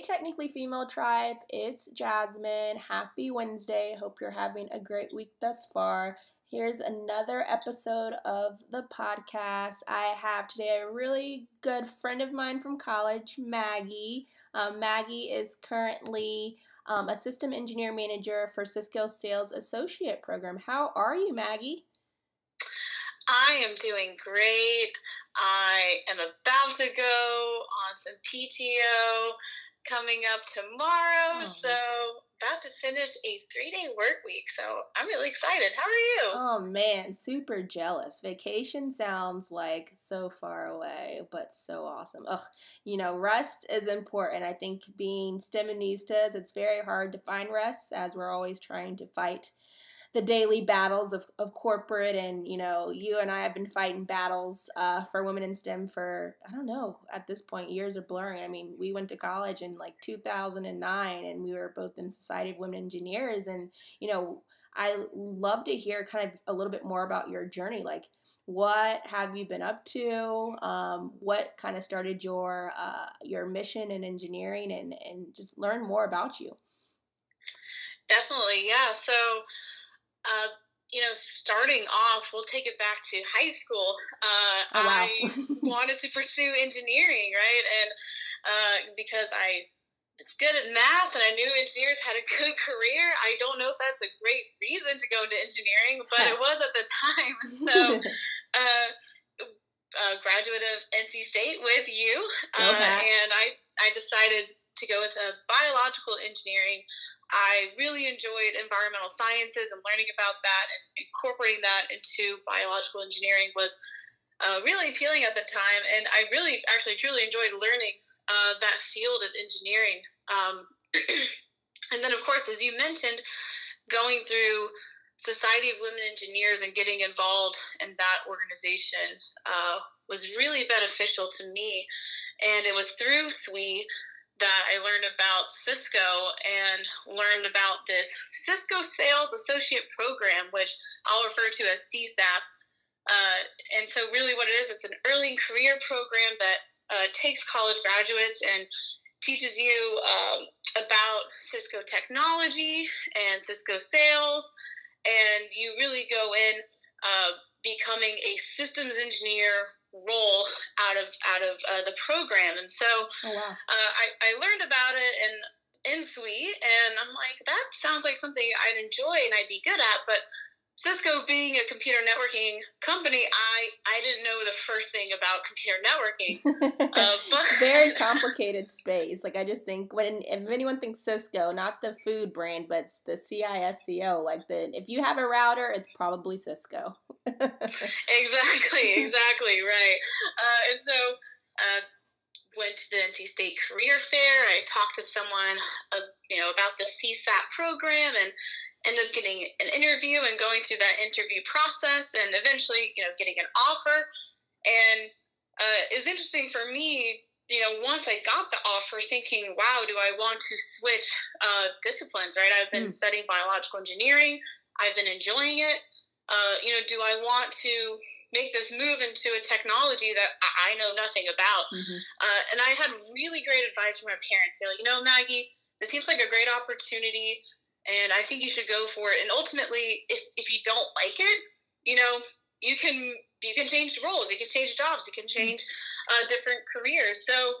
Technically Female Tribe, it's Jasmine. Happy Wednesday. Hope you're having a great week thus far. Here's another episode of the podcast. I have today a really good friend of mine from college, Maggie. Um, Maggie is currently um, a system engineer manager for Cisco Sales Associate Program. How are you, Maggie? I am doing great. I am about to go on some PTO coming up tomorrow. Oh. So about to finish a three day work week. So I'm really excited. How are you? Oh man, super jealous. Vacation sounds like so far away, but so awesome. Ugh, you know, rest is important. I think being STEMistas, it's very hard to find rest as we're always trying to fight the daily battles of, of corporate and you know you and i have been fighting battles uh, for women in stem for i don't know at this point years are blurring. I mean we went to college in like 2009 and we were both in society of women engineers and you know i love to hear kind of a little bit more about your journey. Like what have you been up to? Um, what kind of started your uh, your mission in engineering and and just learn more about you. Definitely yeah. So uh, you know, starting off, we'll take it back to high school. Uh, oh, wow. I wanted to pursue engineering, right? And uh, because I it's good at math and I knew engineers had a good career. I don't know if that's a great reason to go into engineering, but it was at the time. So, uh, uh, graduate of NC State with you, uh, and I I decided to go with a biological engineering I really enjoyed environmental sciences and learning about that and incorporating that into biological engineering was uh, really appealing at the time. And I really, actually, truly enjoyed learning uh, that field of engineering. Um, and then, of course, as you mentioned, going through Society of Women Engineers and getting involved in that organization uh, was really beneficial to me. And it was through SWE that I learned about Cisco and learned about this Cisco Sales Associate Program, which I'll refer to as CSAP. Uh, and so, really, what it is, it's an early career program that uh, takes college graduates and teaches you um, about Cisco technology and Cisco sales. And you really go in uh, becoming a systems engineer role out of out of uh, the program and so oh, wow. uh, I, I learned about it and in SWE, and i'm like that sounds like something i'd enjoy and i'd be good at but Cisco being a computer networking company, I, I didn't know the first thing about computer networking. uh, but very complicated space. Like I just think when if anyone thinks Cisco, not the food brand, but the CISCO, like the if you have a router, it's probably Cisco. exactly, exactly right. Uh, and so. Uh, went to the NC State Career Fair. I talked to someone, uh, you know, about the CSAP program, and ended up getting an interview and going through that interview process and eventually, you know, getting an offer. And uh, it was interesting for me, you know, once I got the offer, thinking, wow, do I want to switch uh, disciplines, right? I've been mm. studying biological engineering, I've been enjoying it. Uh, you know, do I want to make this move into a technology that I know nothing about? Mm-hmm. Uh, and I had really great advice from my parents. They're like, you know, Maggie, this seems like a great opportunity and I think you should go for it. And ultimately, if, if you don't like it, you know, you can you can change roles, you can change jobs, you can change uh, different careers. So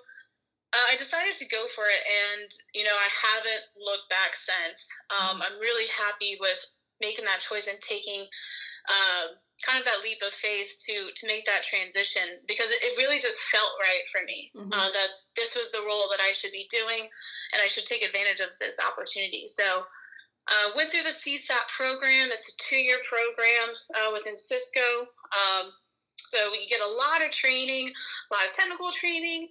uh, I decided to go for it, and you know, I haven't looked back since. Um, I'm really happy with making that choice and taking uh, kind of that leap of faith to to make that transition because it, really just felt right for me mm-hmm. uh, that this was the role that I should be doing, and I should take advantage of this opportunity. So uh, went through the CSAP program. It's a two-year program uh, within Cisco. Um, so you get a lot of training, a lot of technical training,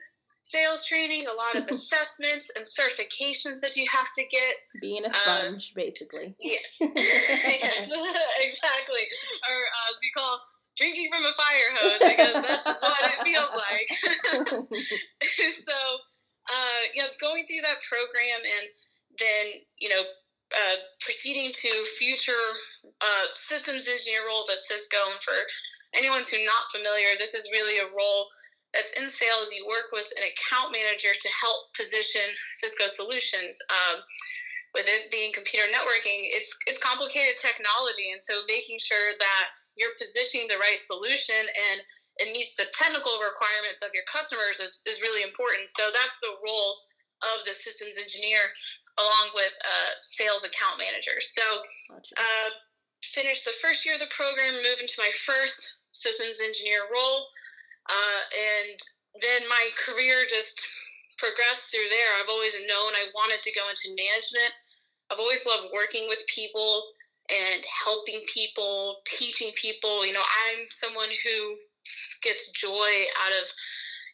sales training, a lot of assessments and certifications that you have to get. Being a sponge, uh, basically. Yes, yes exactly. Or uh, as we call drinking from a fire hose because that's what it feels like. so, uh, yeah, going through that program and then, you know, uh, proceeding to future uh, systems engineer roles at Cisco. And for anyone who's not familiar, this is really a role that's in sales, you work with an account manager to help position Cisco solutions. Um, with it being computer networking, it's it's complicated technology, and so making sure that you're positioning the right solution and it meets the technical requirements of your customers is, is really important. So that's the role of the systems engineer along with a sales account manager. So uh, finished the first year of the program, moved into my first systems engineer role. Uh, and then my career just progressed through there. I've always known I wanted to go into management. I've always loved working with people and helping people, teaching people. You know, I'm someone who gets joy out of,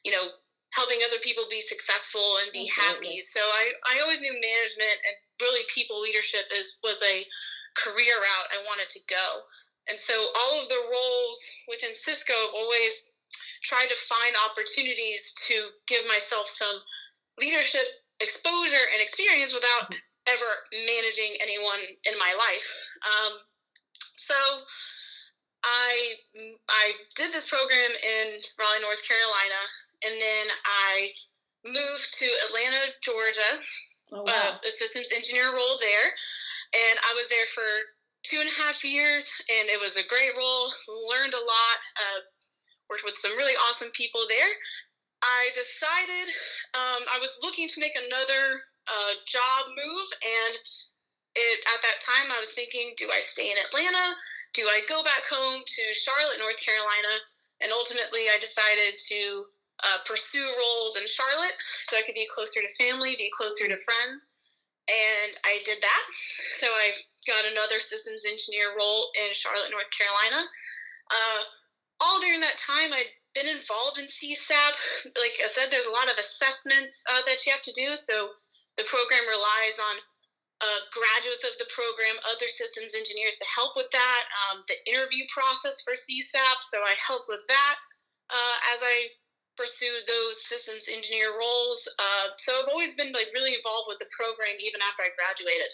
you know, helping other people be successful and be Absolutely. happy. So I, I always knew management and really people leadership is was a career route I wanted to go. And so all of the roles within Cisco have always tried to find opportunities to give myself some leadership exposure and experience without mm-hmm. ever managing anyone in my life. Um, so I I did this program in Raleigh, North Carolina, and then I moved to Atlanta, Georgia, oh, wow. uh, systems engineer role there, and I was there for two and a half years, and it was a great role. Learned a lot. Uh, worked with some really awesome people there. I decided um, I was looking to make another uh, job move, and it, at that time I was thinking, do I stay in Atlanta? Do I go back home to Charlotte, North Carolina? And ultimately, I decided to uh, pursue roles in Charlotte so I could be closer to family, be closer to friends. And I did that. So I got another systems engineer role in Charlotte, North Carolina. Uh, all during that time, I'd been involved in CSAP. Like I said, there's a lot of assessments uh, that you have to do. So the program relies on uh, graduates of the program, other systems engineers to help with that. Um, the interview process for CSAP, so I help with that uh, as I pursued those systems engineer roles. Uh, so I've always been like really involved with the program even after I graduated,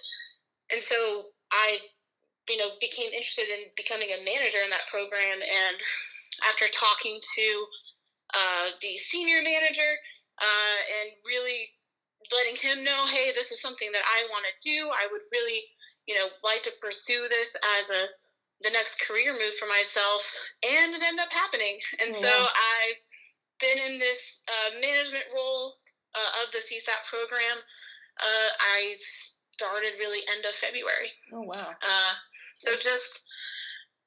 and so I, you know, became interested in becoming a manager in that program. And after talking to uh, the senior manager uh, and really letting him know, hey, this is something that I want to do. I would really, you know, like to pursue this as a the next career move for myself, and it ended up happening. And yeah. so I've been in this uh, management role uh, of the CSAP program. Uh, I started really end of February. Oh wow! Uh, so just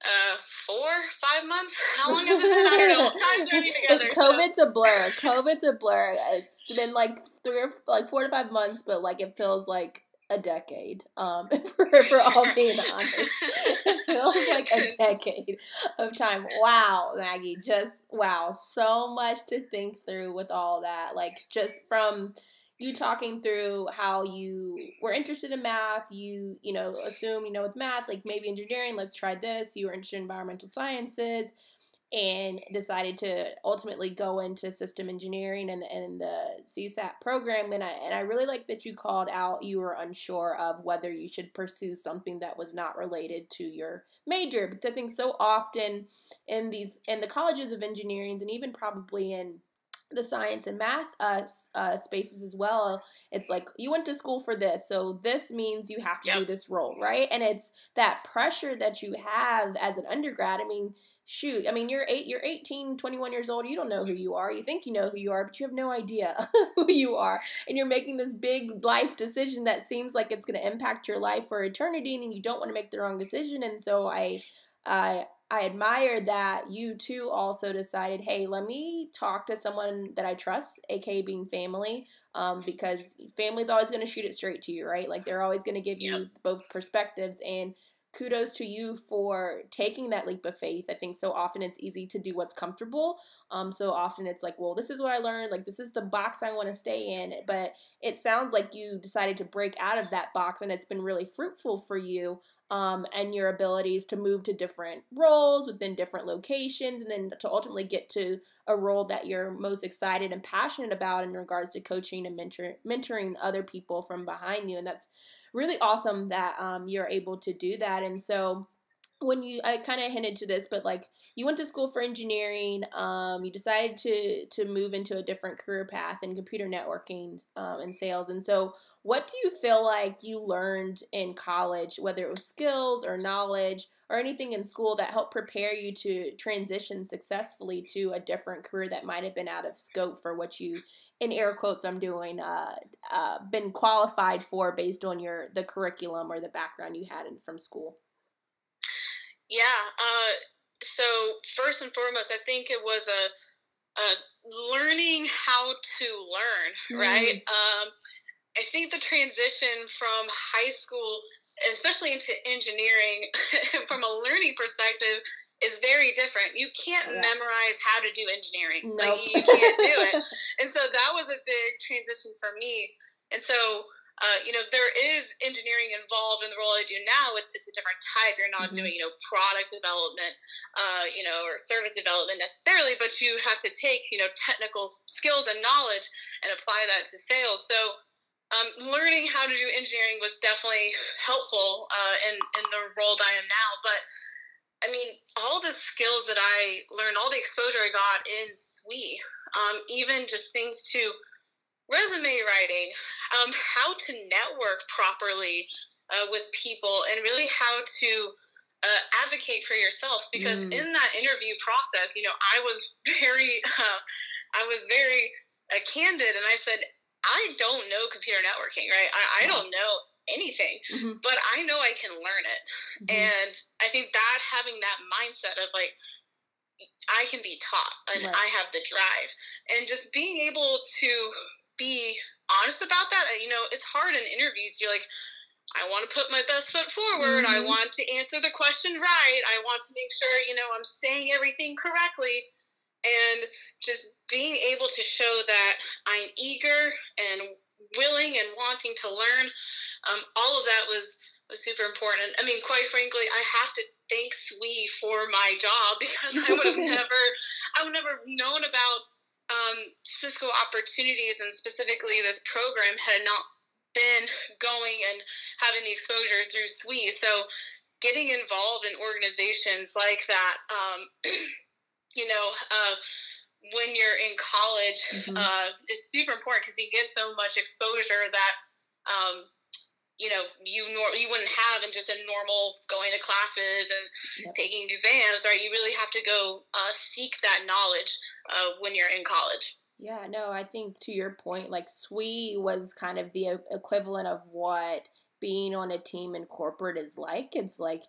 uh, four, five months. How long has it been? I don't know. Time's running together. COVID's so. a blur. COVID's a blur. It's been like three or like four to five months, but like it feels like a decade. Um, for, for all being honest, it feels like a decade of time. Wow, Maggie, just wow, so much to think through with all that. Like just from you talking through how you were interested in math you you know assume you know with math like maybe engineering let's try this you were interested in environmental sciences and decided to ultimately go into system engineering and, and the CSAP program. And I, and I really like that you called out you were unsure of whether you should pursue something that was not related to your major. Because I think so often in these in the colleges of engineering and even probably in the science and math uh, uh, spaces as well. It's like you went to school for this, so this means you have to yep. do this role, right? And it's that pressure that you have as an undergrad. I mean, shoot, I mean, you're eight, you're 18, 21 years old. You don't know who you are. You think you know who you are, but you have no idea who you are, and you're making this big life decision that seems like it's going to impact your life for eternity, and you don't want to make the wrong decision. And so I, I I admire that you too also decided, hey, let me talk to someone that I trust, aka being family, um, because family's always going to shoot it straight to you, right? Like they're always going to give you both perspectives. And kudos to you for taking that leap of faith. I think so often it's easy to do what's comfortable. Um, so often it's like, well, this is what I learned. Like this is the box I want to stay in. But it sounds like you decided to break out of that box, and it's been really fruitful for you um, and your abilities to move to different roles within different locations, and then to ultimately get to a role that you're most excited and passionate about in regards to coaching and mentor- mentoring other people from behind you. And that's really awesome that um, you're able to do that. And so, when you I kind of hinted to this, but like you went to school for engineering, um, you decided to to move into a different career path in computer networking um, and sales. And so, what do you feel like you learned in college, whether it was skills or knowledge or anything in school that helped prepare you to transition successfully to a different career that might have been out of scope for what you, in air quotes, I'm doing, uh, uh, been qualified for based on your the curriculum or the background you had in, from school? Yeah. Uh, so first and foremost, I think it was a, a learning how to learn, mm. right? Um, I think the transition from high school, especially into engineering, from a learning perspective, is very different. You can't yeah. memorize how to do engineering. Nope. Like you can't do it. and so that was a big transition for me. And so uh, you know, there is engineering involved in the role I do now. It's, it's a different type. You're not mm-hmm. doing, you know, product development, uh, you know, or service development necessarily, but you have to take, you know, technical skills and knowledge and apply that to sales. So, um, learning how to do engineering was definitely helpful uh, in, in the role that I am now. But I mean, all the skills that I learned, all the exposure I got in SWE, um, even just things to resume writing, um, how to network properly uh, with people, and really how to uh, advocate for yourself. Because mm. in that interview process, you know, I was very, uh, I was very uh, candid, and I said, I don't know computer networking, right? I, I don't know anything, mm-hmm. but I know I can learn it. Mm-hmm. And I think that having that mindset of like, I can be taught and right. I have the drive. And just being able to be honest about that. You know, it's hard in interviews. You're like, I want to put my best foot forward. Mm-hmm. I want to answer the question right. I want to make sure, you know, I'm saying everything correctly. And just being able to show that I'm eager and willing and wanting to learn, um, all of that was was super important. I mean, quite frankly, I have to thank SWE for my job because I would have never, I would never known about um, Cisco opportunities and specifically this program had not been going and having the exposure through SWE. So getting involved in organizations like that, um, you know, uh, when you're in college mm-hmm. uh, is super important because you get so much exposure that um, you know you nor- you wouldn't have in just a normal going to classes and yep. taking exams right? You really have to go uh, seek that knowledge uh, when you're in college. Yeah no i think to your point like SWE was kind of the equivalent of what being on a team in corporate is like. It's like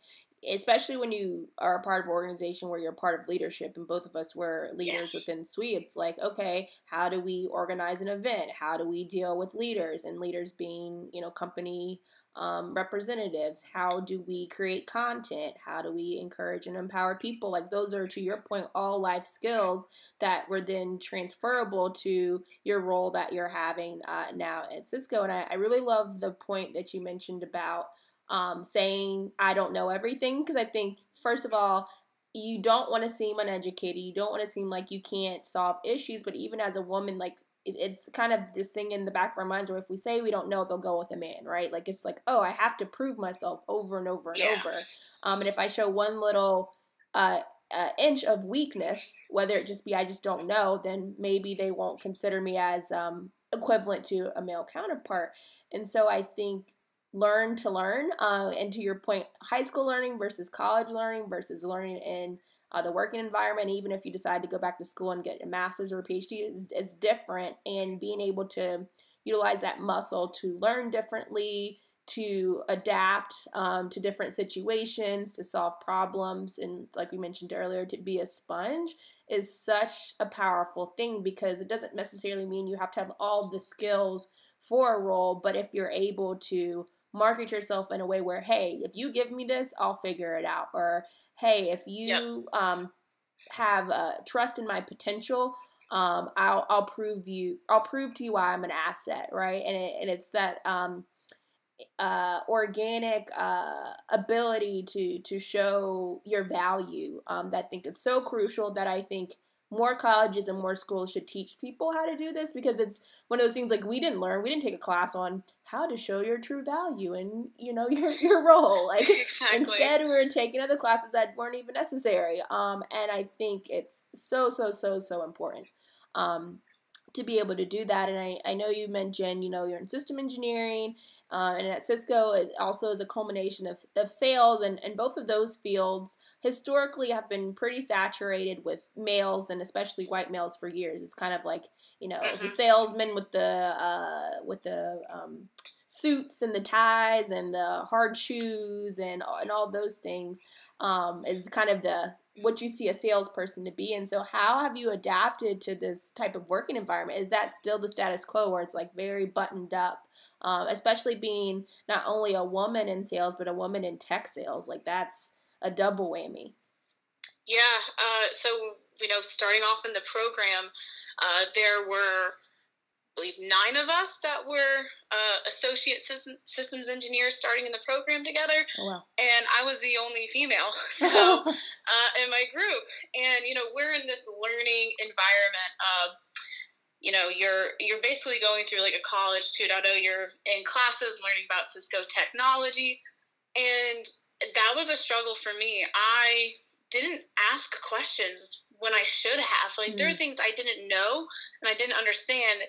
especially when you are a part of an organization where you're part of leadership and both of us were leaders yeah. within SWE it's like okay how do we organize an event? How do we deal with leaders and leaders being you know company um, representatives? How do we create content? How do we encourage and empower people? Like those are to your point all life skills that were then transferable to your role that you're having uh, now at cisco. And I, I really love the point that you mentioned about um, saying I don't know everything because I think first of all you don't want to seem uneducated you don't want to seem like you can't solve issues but even as a woman like it, it's kind of this thing in the back of our minds where if we say we don't know they'll go with a man right? Like it's like oh I have to prove myself over and over and yeah. over. Um, and if I show one little uh, uh, inch of weakness whether it just be I just don't know then maybe they won't consider me as um, equivalent to a male counterpart. And so I think learn to learn. Uh, and to your point, high school learning versus college learning versus learning in uh, the working environment, even if you decide to go back to school and get a master's or a PhD, is, is different. And being able to utilize that muscle to learn differently, to adapt um, to different situations, to solve problems, and like we mentioned earlier, to be a sponge is such a powerful thing because it doesn't necessarily mean you have to have all the skills for a role, but if you're able to market yourself in a way where, hey, if you give me this, I'll figure it out. Or, hey, if you yep. um, have uh, trust in my potential, um, I'll, I'll prove you, I'll prove to you why I'm an asset, right? And, it, and it's that um, uh, organic uh, ability to to show your value um, that I think is so crucial that I think more colleges and more schools should teach people how to do this because it's one of those things like we didn't learn we didn't take a class on how to show your true value and you know your your role like exactly. instead we were taking other classes that weren't even necessary um and i think it's so so so so important um to be able to do that and i i know you mentioned you know you're in system engineering uh, and at Cisco, it also is a culmination of, of sales, and, and both of those fields historically have been pretty saturated with males and especially white males for years. It's kind of like you know mm-hmm. the salesman with the uh, with the um, suits and the ties and the hard shoes and and all those things um, is kind of the what you see a salesperson to be. And so, how have you adapted to this type of working environment? Is that still the status quo where it's like very buttoned up, um, especially being not only a woman in sales, but a woman in tech sales? Like, that's a double whammy. Yeah. Uh, so, you know, starting off in the program, uh, there were believe nine of us that were uh, associate systems, systems engineers starting in the program together oh, wow. and i was the only female so uh, in my group and you know we're in this learning environment of you know you're you're basically going through like a college 2.0 you're in classes learning about cisco technology and that was a struggle for me i didn't ask questions when I should have. Like mm. there are mm. things I didn't know and I didn't understand,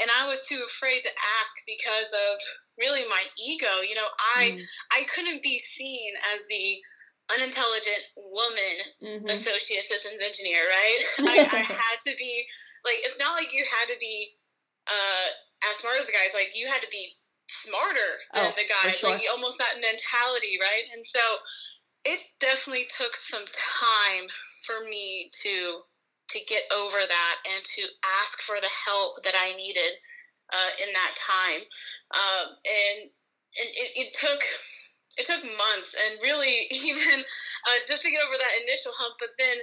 and I was too afraid to ask because of really my ego. You know, I mm. I couldn't be seen as the unintelligent woman mm-hmm. associate systems engineer, right? I, I, had to be like it's not like you had to be uh, as smart as the guys. Like you had to be smarter than oh, the guys. Sure. Like almost that mentality, right? And so it definitely took some time for me to to get over that and to ask for the help that I needed uh, in that time. Um, and and it, it, took it took months and really even uh, just to get over that initial hump, but then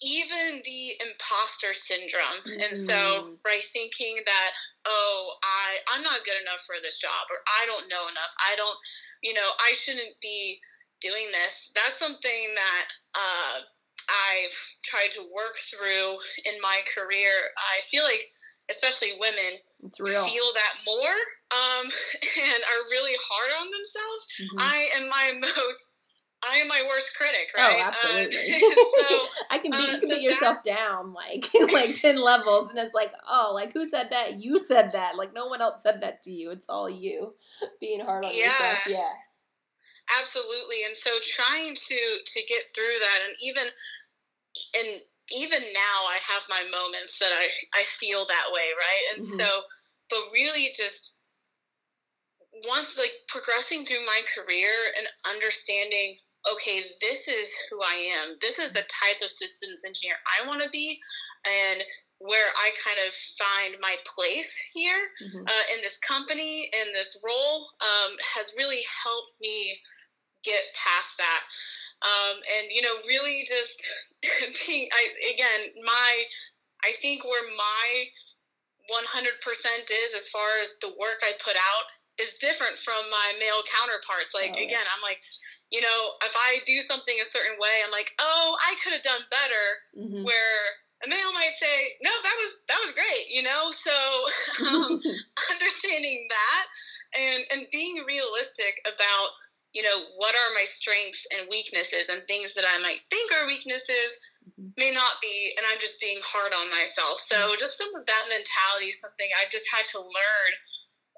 even the imposter syndrome. Mm. And so, right, thinking that oh, I I'm not good enough for this job, or I don't know enough. I don't, you know, I shouldn't be doing this. That's something that. Uh, I've tried to work through in my career. I feel like, especially women, feel that more um, and are really hard on themselves. Mm-hmm. I am my most I am my worst critic, oh, right? Oh, absolutely. Uh, so, I can beat, uh, you can so beat yourself that, down like like ten levels, and it's like, oh, like who said that? You said that. Like no one else said that to you. It's all you being hard on yeah, yourself. Yeah, absolutely. And so trying to to get through that, and even and even now I have my moments that I, I feel that way, right? And mm-hmm. so, but really just once like progressing through my career and understanding, okay, this is who I am. This is the type of systems engineer I want to be. And where I kind of find my place here mm-hmm. uh, in this company, in this role, um, has really helped me get past that. Um, and you know, really just being, I again, my, I think where my 100% is as far as the work I put out is different from my male counterparts. Like oh, again, I'm like, you know, if I do something a certain way, I'm like, oh, I could have done better. Mm-hmm. Where a male might say, no, that was that was great, you know. So um, understanding that and and being realistic about you know, what are my strengths and weaknesses and things that I might think are weaknesses mm-hmm. may not be, and I'm just being hard on myself. So mm-hmm. just some of that mentality is something I've just had to learn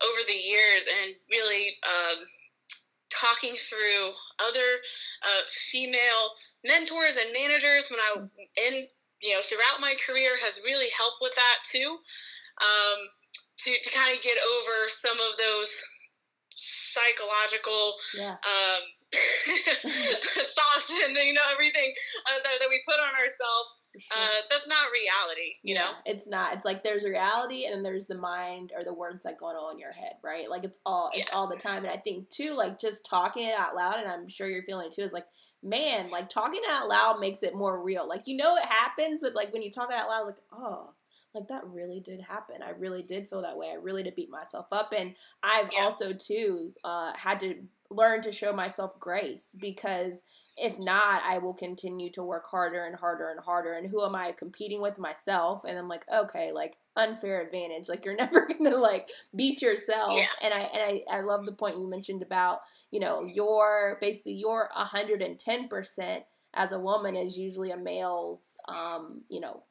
over the years and really um, talking through other uh, female mentors and managers when I mm-hmm. in you know throughout my career has really helped with that too. Um, to, to kind of get over some of those psychological yeah. um, thoughts and you know everything uh, that, that, we put on ourselves uh, that's not reality, you yeah, know. It's not. It's like there's reality and then there's the mind or the words that going on in your head, right? Like it's all it's yeah. all the time. And I think too, like just talking it out loud, and I'm sure you're feeling it too. Is like man, like talking out loud makes it more real. Like you know it happens, but like when you talk it out loud, like oh, like that really did happen. I really did feel that way. I really did beat myself up. And I've yeah. also, too, uh, had to learn to show myself grace because if not, I will continue to work harder and harder and harder. And who am I competing with? Myself. And I'm like, okay, like unfair advantage. Like you're never gonna like beat yourself. Yeah. And I and I, I love the point you mentioned about, you know, your basically your 110 percent as a woman is usually a male's um, you know,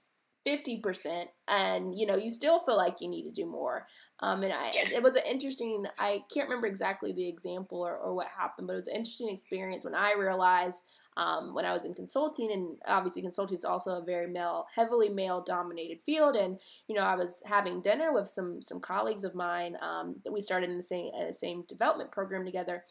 50% and you know you still feel like you need to do more. Um, and I, it was an interesting i can't remember exactly the example or, or, what happened but it was an interesting experience when i realized um, when i was in consulting and obviously consulting is also a very male heavily male dominated field and you know i was having dinner with some some colleagues of mine um, that we started in the same uh, same development program together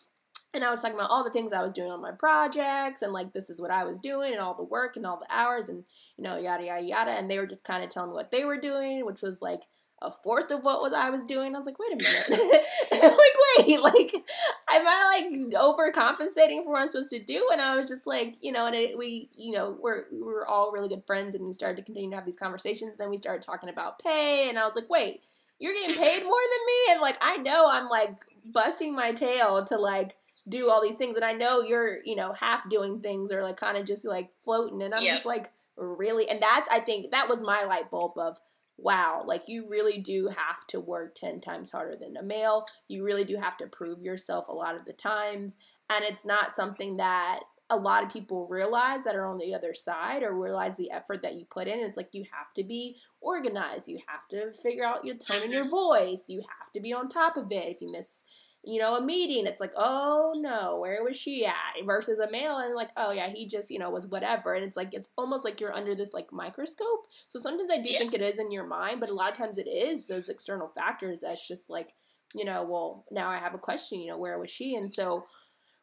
and I was talking about all the things I was doing on my projects and like this is what I was doing and all the work and all the hours and you know yada yada yada and they were just kind of telling me what they were doing which was like a fourth of what was I was doing. I was like, wait a minute. Like, wait, like, am I like overcompensating for what I'm supposed to do? And I was just like, you know, and it, we, you know, we're we were all really good friends, and we started to continue to have these conversations. And then we started talking about pay, and I was like, wait, you're getting paid more than me, and like, I know I'm like busting my tail to like do all these things and I know you're, you know, half doing things or like kind of just like floating and I'm just like really and that's I think that was my light bulb of wow, like you really do have to work 10 times harder than a male. You really do have to prove yourself a lot of the times and it's not something that a lot of people realize that are on the other side or realize the effort that you put in. It's like you have to be organized. You have to figure out your tone and your mm-hmm. voice. You have to be on top of it. If you miss you know, a meeting, it's like, oh no, where was she at? Versus a male, and like, oh yeah, he just, you know, was whatever. And it's like, it's almost like you're under this like microscope. So sometimes I do yeah. think it is in your mind, but a lot of times it is those external factors that's just like, you know, well, now I have a question, you know, where was she? And so,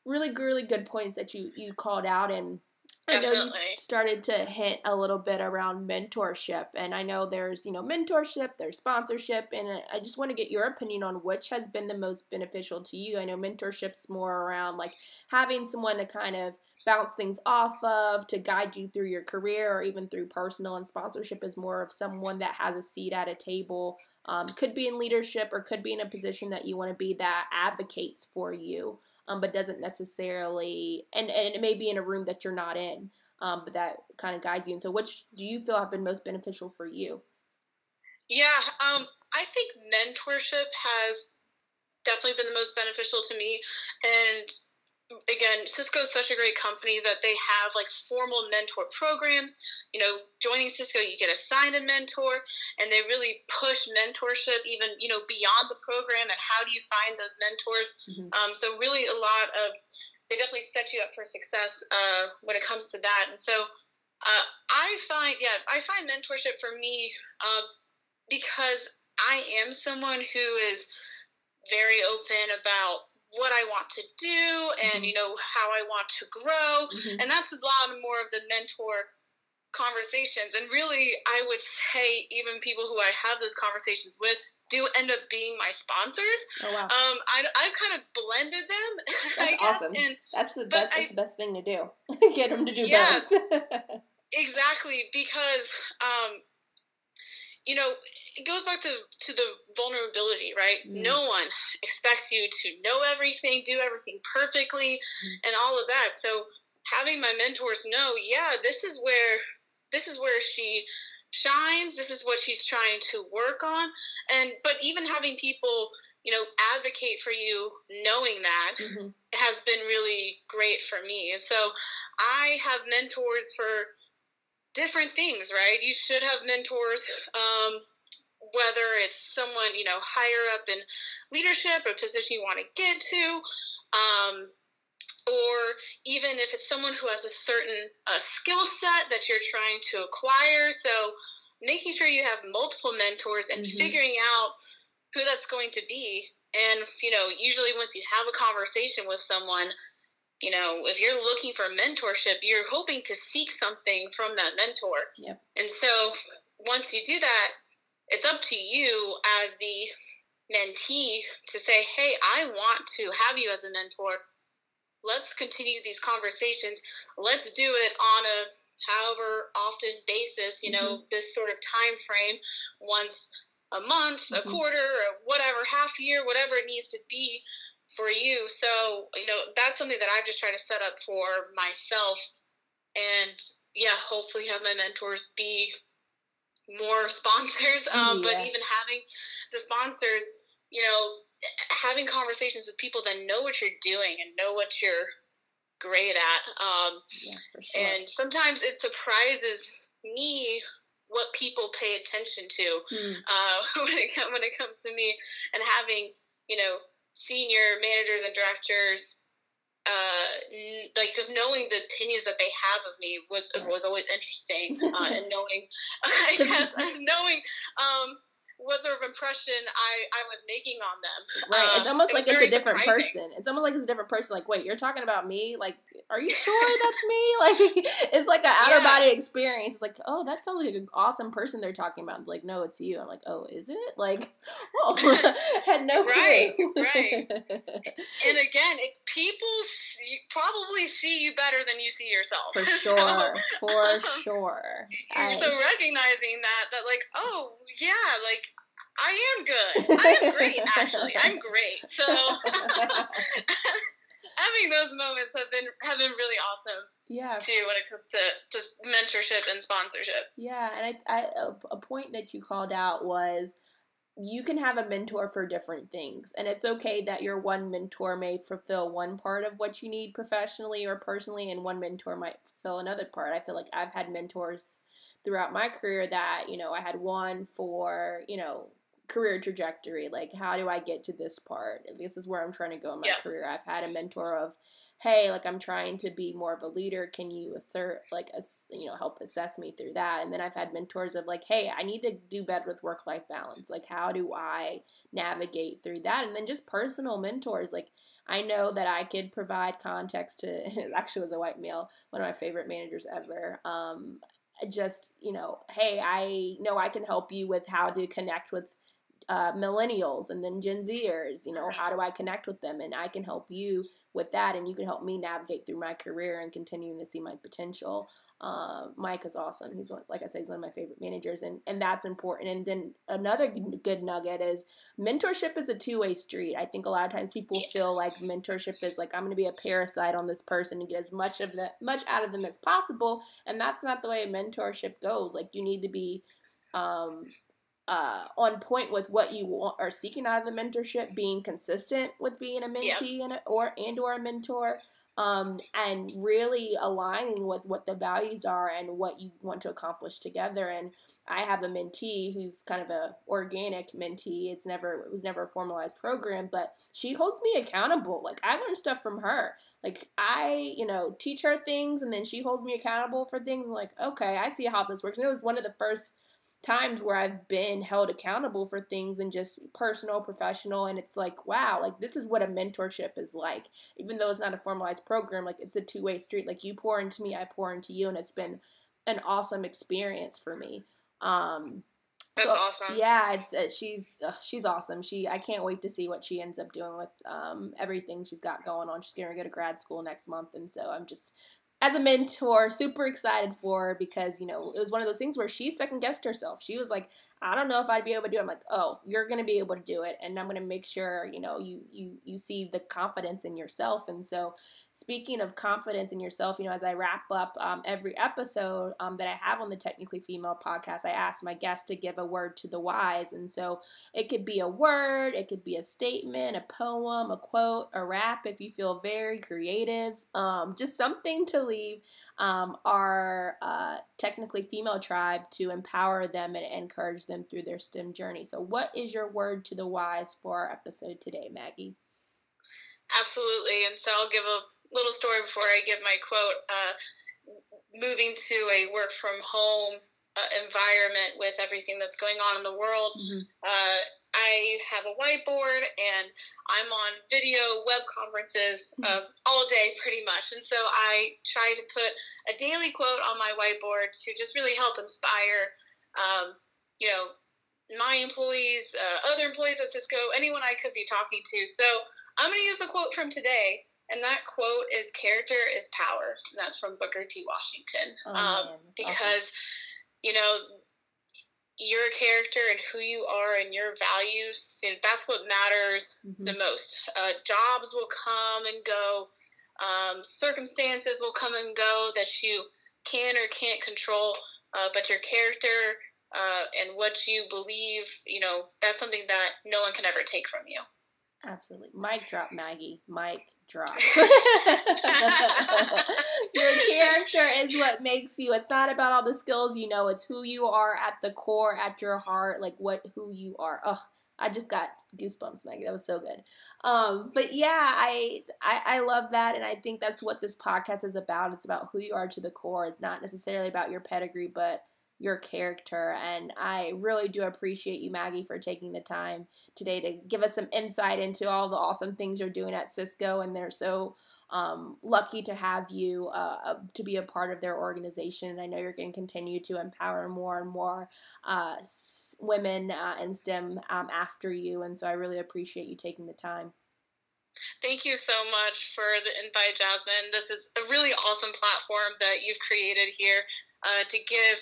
really, really good points that you you called out and Definitely. I know you started to hint a little bit around mentorship, and I know there's you know mentorship, there's sponsorship, and I just want to get your opinion on which has been the most beneficial to you. I know mentorship's more around like having someone to kind of bounce things off of, to guide you through your career or even through personal, and sponsorship is more of someone that has a seat at a table. Um, could be in leadership or could be in a position that you want to be that advocates for you um, but doesn't necessarily, and, and it may be in a room that you're not in, um, but that kind of guides you. And so, which do you feel have been most beneficial for you? Yeah, um, I think mentorship has definitely been the most beneficial to me. And again, Cisco is such a great company that they have like formal mentor programs. You know, joining Cisco, you get assigned a mentor, and they really push mentorship even you know beyond the program and how do you find those mentors. Mm-hmm. Um, so really, a lot of they definitely set you up for success uh, when it comes to that. And so uh, I find, yeah, I find mentorship for me uh, because I am someone who is very open about what I want to do and mm-hmm. you know how I want to grow mm-hmm. and that's a lot more of the mentor conversations and really I would say even people who I have those conversations with do end up being my sponsors. Oh wow! Um, I I kind of blended them. That's awesome. And, that's the best. I, the best thing to do. Get them to do yeah, both. exactly, because um, you know, it goes back to to the vulnerability, right? Mm. No one expects you to know everything, do everything perfectly, mm. and all of that. So having my mentors know, yeah, this is where this is where she shines. This is what she's trying to work on, and but even having people you know advocate for you knowing that mm-hmm. has been really great for me and so i have mentors for different things right you should have mentors um, whether it's someone you know higher up in leadership or position you want to get to um, or even if it's someone who has a certain uh, skill set that you're trying to acquire so making sure you have multiple mentors and mm-hmm. figuring out who that's going to be and you know usually once you have a conversation with someone you know if you're looking for mentorship you're hoping to seek something from that mentor yep. and so once you do that it's up to you as the mentee to say, hey, I want to have you as a mentor. Let's continue these conversations. Let's do it on a however often basis, you know, mm-hmm. this sort of time frame once a month, a mm-hmm. quarter, or whatever, half year, whatever it needs to be for you. So, you know, that's something that I've just tried to set up for myself. And yeah, hopefully have my mentors be more sponsors. Um, yeah. But even having the sponsors, you know, having conversations with people that know what you're doing and know what you're great at. Um, yeah, sure. And sometimes it surprises me what people pay attention to mm. uh, when it when it comes to me and having you know senior managers and directors uh, like just knowing the opinions that they have of me was was always interesting uh, and knowing I guess knowing um, what sort of impression I, I was making on them. Right. Um, it's almost it like it's a different surprising. person. It's almost like it's a different person. Like, wait, you're talking about me? Like, are you sure that's me? Like, it's like an outer yeah. body experience. It's like, oh, that sounds like an awesome person they're talking about. Like, no, it's you. I'm like, oh, is it? Like, oh, had no right, clue. right. And again, it's people probably see you better than you see yourself. For sure. so, for sure. I, so recognizing that, that like, oh, yeah, like I am good. I am great, actually. I'm great. So having those moments have been have been really awesome. Yeah. Too when it comes to, to mentorship and sponsorship. Yeah, and I, I a point that you called out was you can have a mentor for different things and it's okay that your one mentor may fulfill one part of what you need professionally or personally and one mentor might fulfill another part i feel like i've had mentors throughout my career that you know i had one for you know career trajectory like how do i get to this part? This is where i'm trying to go in my yeah. career. I've had a mentor of hey like i'm trying to be more of a leader. Can you assert like us you know help assess me through that? And then i've had mentors of like hey i need to do better with work life balance. Like how do i navigate through that? And then just personal mentors. Like i know that i could provide context to it actually was a white male one of my favorite managers ever. Um, just you know hey i know i can help you with how to connect with uh, millennials and then Gen Zers. You know, how do I connect with them? And I can help you with that, and you can help me navigate through my career and continuing to see my potential. Uh, Mike is awesome. He's one, like I said, he's one of my favorite managers, and and that's important. And then another good nugget is mentorship is a two way street. I think a lot of times people feel like mentorship is like I'm going to be a parasite on this person and get as much of the much out of them as possible, and that's not the way mentorship goes. Like you need to be um, uh, on point with what you want, are seeking out of the mentorship, being consistent with being a mentee yeah. and a, or and or a mentor, um, and really aligning with what the values are and what you want to accomplish together. And I have a mentee who's kind of a organic mentee. It's never it was never a formalized program, but she holds me accountable. Like I learn stuff from her. Like I, you know, teach her things, and then she holds me accountable for things. I'm like, okay, I see how this works. And it was one of the first times where I've been held accountable for things and just personal, professional, and it's like, wow, like this is what a mentorship is like. Even though it's not a formalized program, like it's a two way street. Like you pour into me, I pour into you, and it's been an awesome experience for me. Um, That's so, awesome. Yeah, it's uh, she's uh, she's awesome. She I can't wait to see what she ends up doing with um, everything she's got going on. She's gonna go to grad school next month, and so I'm just as a mentor, super excited for her because, you know, it was one of those things where she second guessed herself. She was like, I don't know if I'd be able to do it. I'm like, oh, you're gonna be able to do it, and I'm gonna make sure you know you you you see the confidence in yourself. And so, speaking of confidence in yourself, you know, as I wrap up um, every episode um, that I have on the Technically Female podcast, I ask my guests to give a word to the wise, and so it could be a word, it could be a statement, a poem, a quote, a rap. If you feel very creative, um, just something to leave um, our uh, technically female tribe to empower them and encourage them through their STEM journey. So, what is your word to the wise for our episode today, Maggie? Absolutely. And so, I'll give a little story before I give my quote. Uh, moving to a work from home uh, environment with everything that's going on in the world, mm-hmm. uh, I have a whiteboard and I'm on video web conferences mm-hmm. uh, all day pretty much. And so I try to put a daily quote on my whiteboard to just really help inspire, um, you know, my employees, uh, other employees at Cisco, anyone I could be talking to. So I'm going to use the quote from today And that quote is character is power. And that's from Booker T. Washington. Oh, um, because, awesome. you know, your character and who you are and your values, you know, that's what matters mm-hmm. the most. Uh, jobs will come and go, um, circumstances will come and go that you can or can't control, uh, but your character uh, and what you believe, you know, that's something that no one can ever take from you. Absolutely. Mic drop, Maggie. Mic drop. Your character is what makes you. It's not about all the skills you know, it's who you are at the core, at your heart, like what who you are. Ugh. I just got goosebumps, Maggie. That was so good. Um, but yeah, I, I I love that, and I think that's what this podcast is about. It's about who you are to the core. It's not necessarily about your pedigree, but your character. And I really do appreciate you, Maggie, for taking the time today to give us some insight into all the awesome things you're doing at Cisco. And they're so um, lucky to have you uh, uh to be a part of their organization. And I know you're going to continue to empower more and more uh, women uh, in STEM um, after you. And so I really appreciate you taking the time. Thank you so much for the invite, Jasmine. This is a really awesome platform that you've created here uh, to give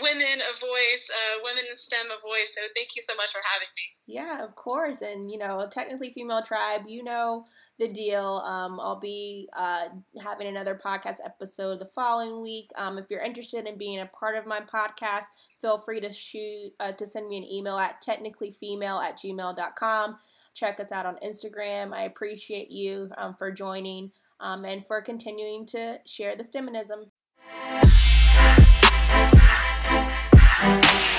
women a voice, uh, women in STEM a voice. So thank you so much for having me. Yeah, of course. And, you know, technically female tribe, you know the deal. Um, I'll be uh, having another podcast episode the following week. Um, if you're interested in being a part of my podcast, feel free to shoot uh, to send me an email at technicallyfemale at gmail.com. Check us out on Instagram. I appreciate you um, for joining um, and for continuing to share the STEMinism. Thank you.